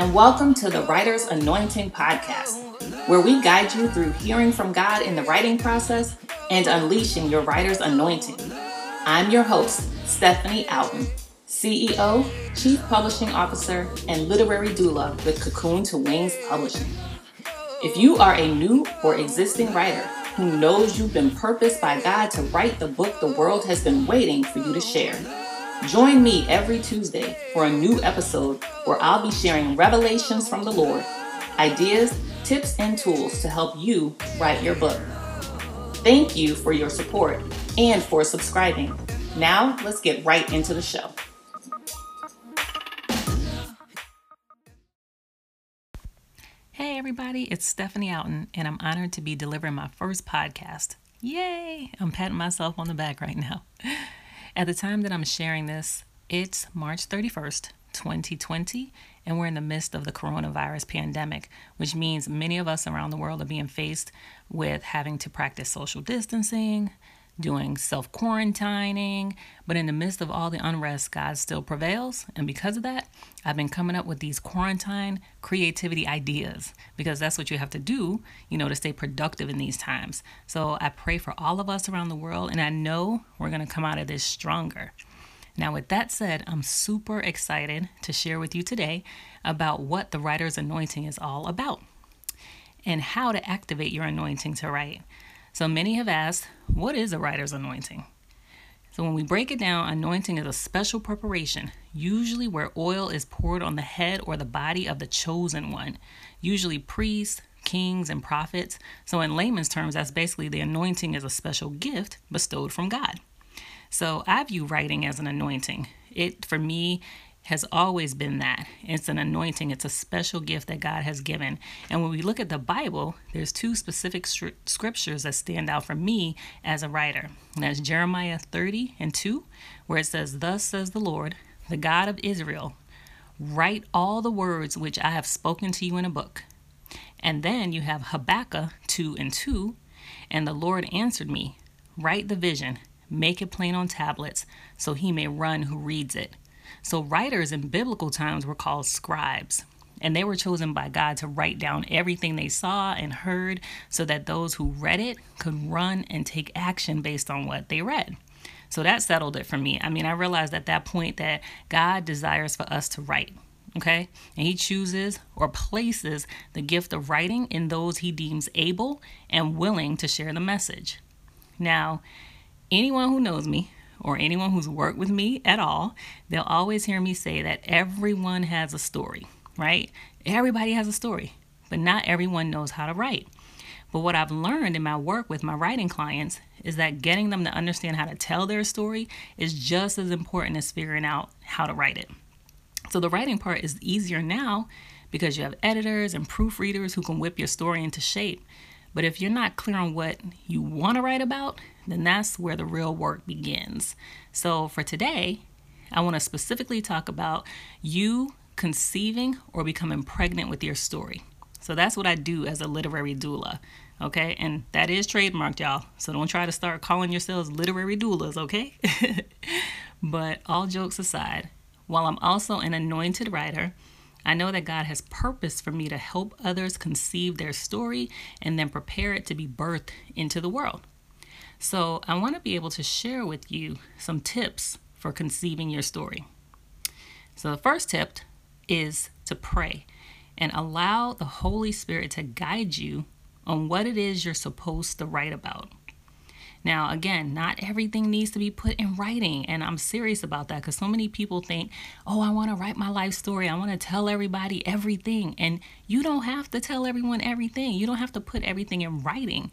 and welcome to the Writer's Anointing Podcast, where we guide you through hearing from God in the writing process and unleashing your writer's anointing. I'm your host, Stephanie Alton, CEO, Chief Publishing Officer, and Literary Doula with Cocoon to Wings Publishing. If you are a new or existing writer who knows you've been purposed by God to write the book the world has been waiting for you to share, join me every Tuesday for a new episode where I'll be sharing revelations from the Lord, ideas, tips, and tools to help you write your book. Thank you for your support and for subscribing. Now, let's get right into the show. Hey, everybody, it's Stephanie Alton, and I'm honored to be delivering my first podcast. Yay! I'm patting myself on the back right now. At the time that I'm sharing this, it's March 31st, 2020, and we're in the midst of the coronavirus pandemic, which means many of us around the world are being faced with having to practice social distancing, doing self quarantining. But in the midst of all the unrest, God still prevails. And because of that, I've been coming up with these quarantine creativity ideas because that's what you have to do, you know, to stay productive in these times. So I pray for all of us around the world, and I know we're going to come out of this stronger. Now, with that said, I'm super excited to share with you today about what the writer's anointing is all about and how to activate your anointing to write. So, many have asked, what is a writer's anointing? So, when we break it down, anointing is a special preparation, usually where oil is poured on the head or the body of the chosen one, usually priests, kings, and prophets. So, in layman's terms, that's basically the anointing is a special gift bestowed from God. So I view writing as an anointing. It, for me, has always been that. It's an anointing, it's a special gift that God has given. And when we look at the Bible, there's two specific scriptures that stand out for me as a writer. And that's Jeremiah 30 and 2, where it says, Thus says the Lord, the God of Israel, write all the words which I have spoken to you in a book. And then you have Habakkuk 2 and 2, and the Lord answered me, Write the vision make it plain on tablets, so he may run who reads it. So, writers in biblical times were called scribes, and they were chosen by God to write down everything they saw and heard so that those who read it could run and take action based on what they read. So that settled it for me. I mean, I realized at that point that God desires for us to write, okay? And He chooses or places the gift of writing in those He deems able and willing to share the message. Now, anyone who knows me or anyone who's worked with me at all, they'll always hear me say that everyone has a story, right? Everybody has a story, but not everyone knows how to write. But what I've learned in my work with my writing clients is that getting them to understand how to tell their story is just as important as figuring out how to write it. So the writing part is easier now because you have editors and proofreaders who can whip your story into shape. But if you're not clear on what you want to write about, then that's where the real work begins. So for today, I want to specifically talk about you conceiving or becoming pregnant with your story. So that's what I do as a literary doula. Okay, and that is trademarked, y'all. So don't try to start calling yourselves literary doulas, okay? but all jokes aside, while I'm also an anointed writer, I know that God has purpose for me to help others conceive their story and then prepare it to be birthed into the world. So, I want to be able to share with you some tips for conceiving your story. So, the first tip is to pray and allow the Holy Spirit to guide you on what it is you're supposed to write about. Now, again, not everything needs to be put in writing. And I'm serious about that because so many people think, oh, I want to write my life story. I want to tell everybody everything. And you don't have to tell everyone everything. You don't have to put everything in writing.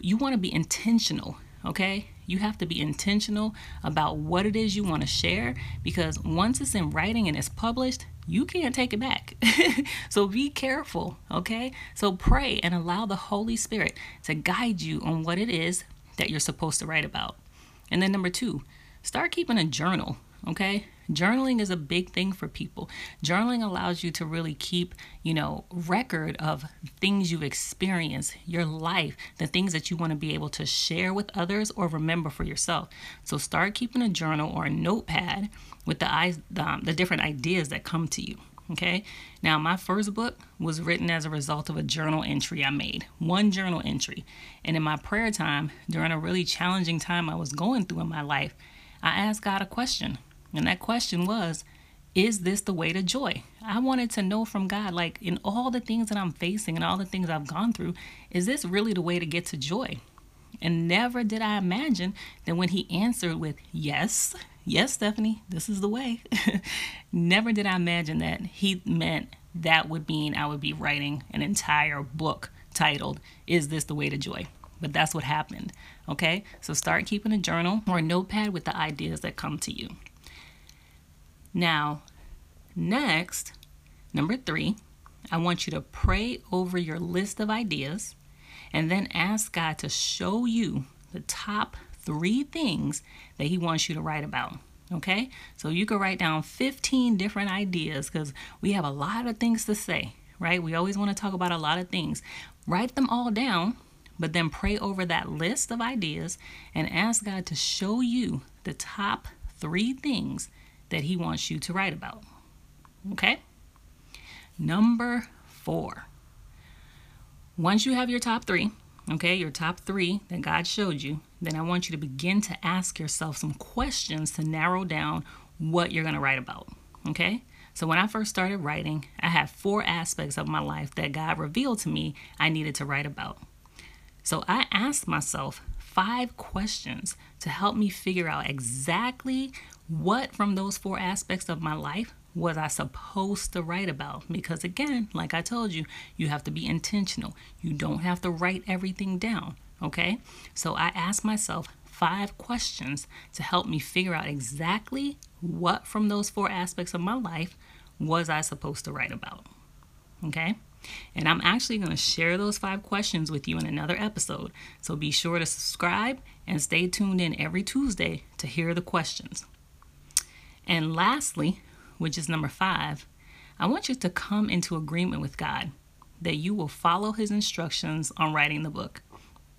You want to be intentional, okay? You have to be intentional about what it is you want to share because once it's in writing and it's published, you can't take it back. so be careful, okay? So pray and allow the Holy Spirit to guide you on what it is that you're supposed to write about. And then number two, start keeping a journal, okay? Journaling is a big thing for people. Journaling allows you to really keep, you know, record of things you've experienced, your life, the things that you want to be able to share with others or remember for yourself. So start keeping a journal or a notepad with the, the, um, the different ideas that come to you. Okay. Now, my first book was written as a result of a journal entry I made, one journal entry. And in my prayer time, during a really challenging time I was going through in my life, I asked God a question. And that question was, is this the way to joy? I wanted to know from God, like in all the things that I'm facing and all the things I've gone through, is this really the way to get to joy? And never did I imagine that when he answered with yes, yes, Stephanie, this is the way, never did I imagine that he meant that would mean I would be writing an entire book titled, Is This the Way to Joy? But that's what happened. Okay, so start keeping a journal or a notepad with the ideas that come to you. Now, next, number three, I want you to pray over your list of ideas and then ask God to show you the top three things that He wants you to write about. Okay, so you can write down 15 different ideas because we have a lot of things to say, right? We always want to talk about a lot of things. Write them all down, but then pray over that list of ideas and ask God to show you the top three things that He wants you to write about. Okay? Number four. Once you have your top three, okay, your top three that God showed you, then I want you to begin to ask yourself some questions to narrow down what you're going to write about. Okay? So when I first started writing, I had four aspects of my life that God revealed to me I needed to write about. So I asked myself five questions to help me figure out exactly what from those four aspects of my life was I supposed to write about? Because again, like I told you, you have to be intentional. You don't have to write everything down, okay? So I asked myself five questions to help me figure out exactly what from those four aspects of my life was I supposed to write about, okay? And I'm actually going to share those five questions with you in another episode. So be sure to subscribe and stay tuned in every Tuesday to hear the questions. And lastly, which is number five, I want you to come into agreement with God that you will follow His instructions on writing the book.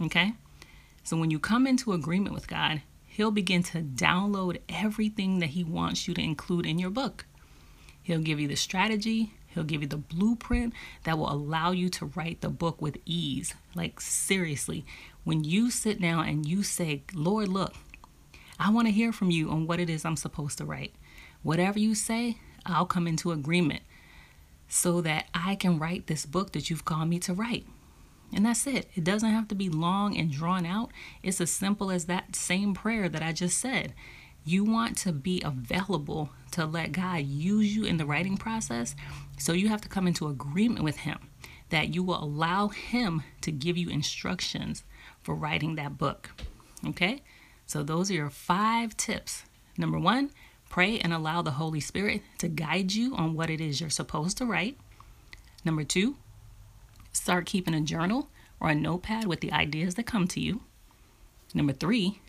Okay? So when you come into agreement with God, He'll begin to download everything that He wants you to include in your book. He'll give you the strategy, He'll give you the blueprint that will allow you to write the book with ease. Like, seriously, when you sit down and you say, Lord, look, I want to hear from you on what it is I'm supposed to write. Whatever you say, I'll come into agreement so that I can write this book that you've called me to write. And that's it. It doesn't have to be long and drawn out. It's as simple as that same prayer that I just said. You want to be available to let God use you in the writing process. So you have to come into agreement with Him that you will allow Him to give you instructions for writing that book. Okay? So those are your five tips. Number one, pray and allow the Holy Spirit to guide you on what it is you're supposed to write. Number two, start keeping a journal or a notepad with the ideas that come to you. Number three,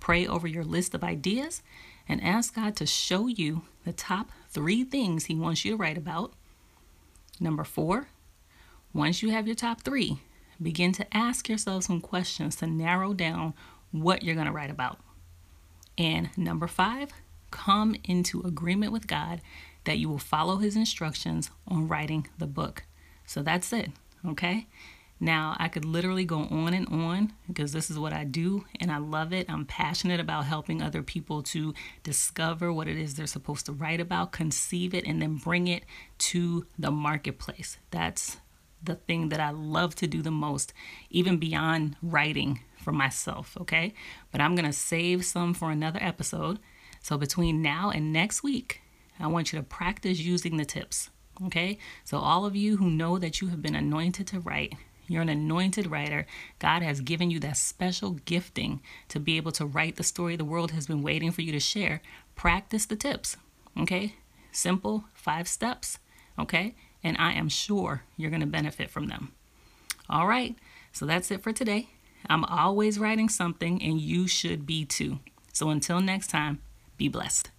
Pray over your list of ideas and ask God to show you the top three things He wants you to write about. Number four, once you have your top three, begin to ask yourself some questions to narrow down what you're going to write about. And number five, come into agreement with God that you will follow His instructions on writing the book. So that's it, okay? Now, I could literally go on and on because this is what I do and I love it. I'm passionate about helping other people to discover what it is they're supposed to write about, conceive it, and then bring it to the marketplace. That's the thing that I love to do the most, even beyond writing for myself, okay? But I'm to save some for another episode. So between now and next week, I want you to practice using the tips. Okay, so all of you who know that you have been anointed to write, you're an anointed writer. God has given you that special gifting to be able to write the story the world has been waiting for you to share. Practice the tips, okay? Simple, five steps, okay? And I am sure you're going to benefit from them. All right, so that's it for today. I'm always writing something, and you should be too. So until next time, be blessed.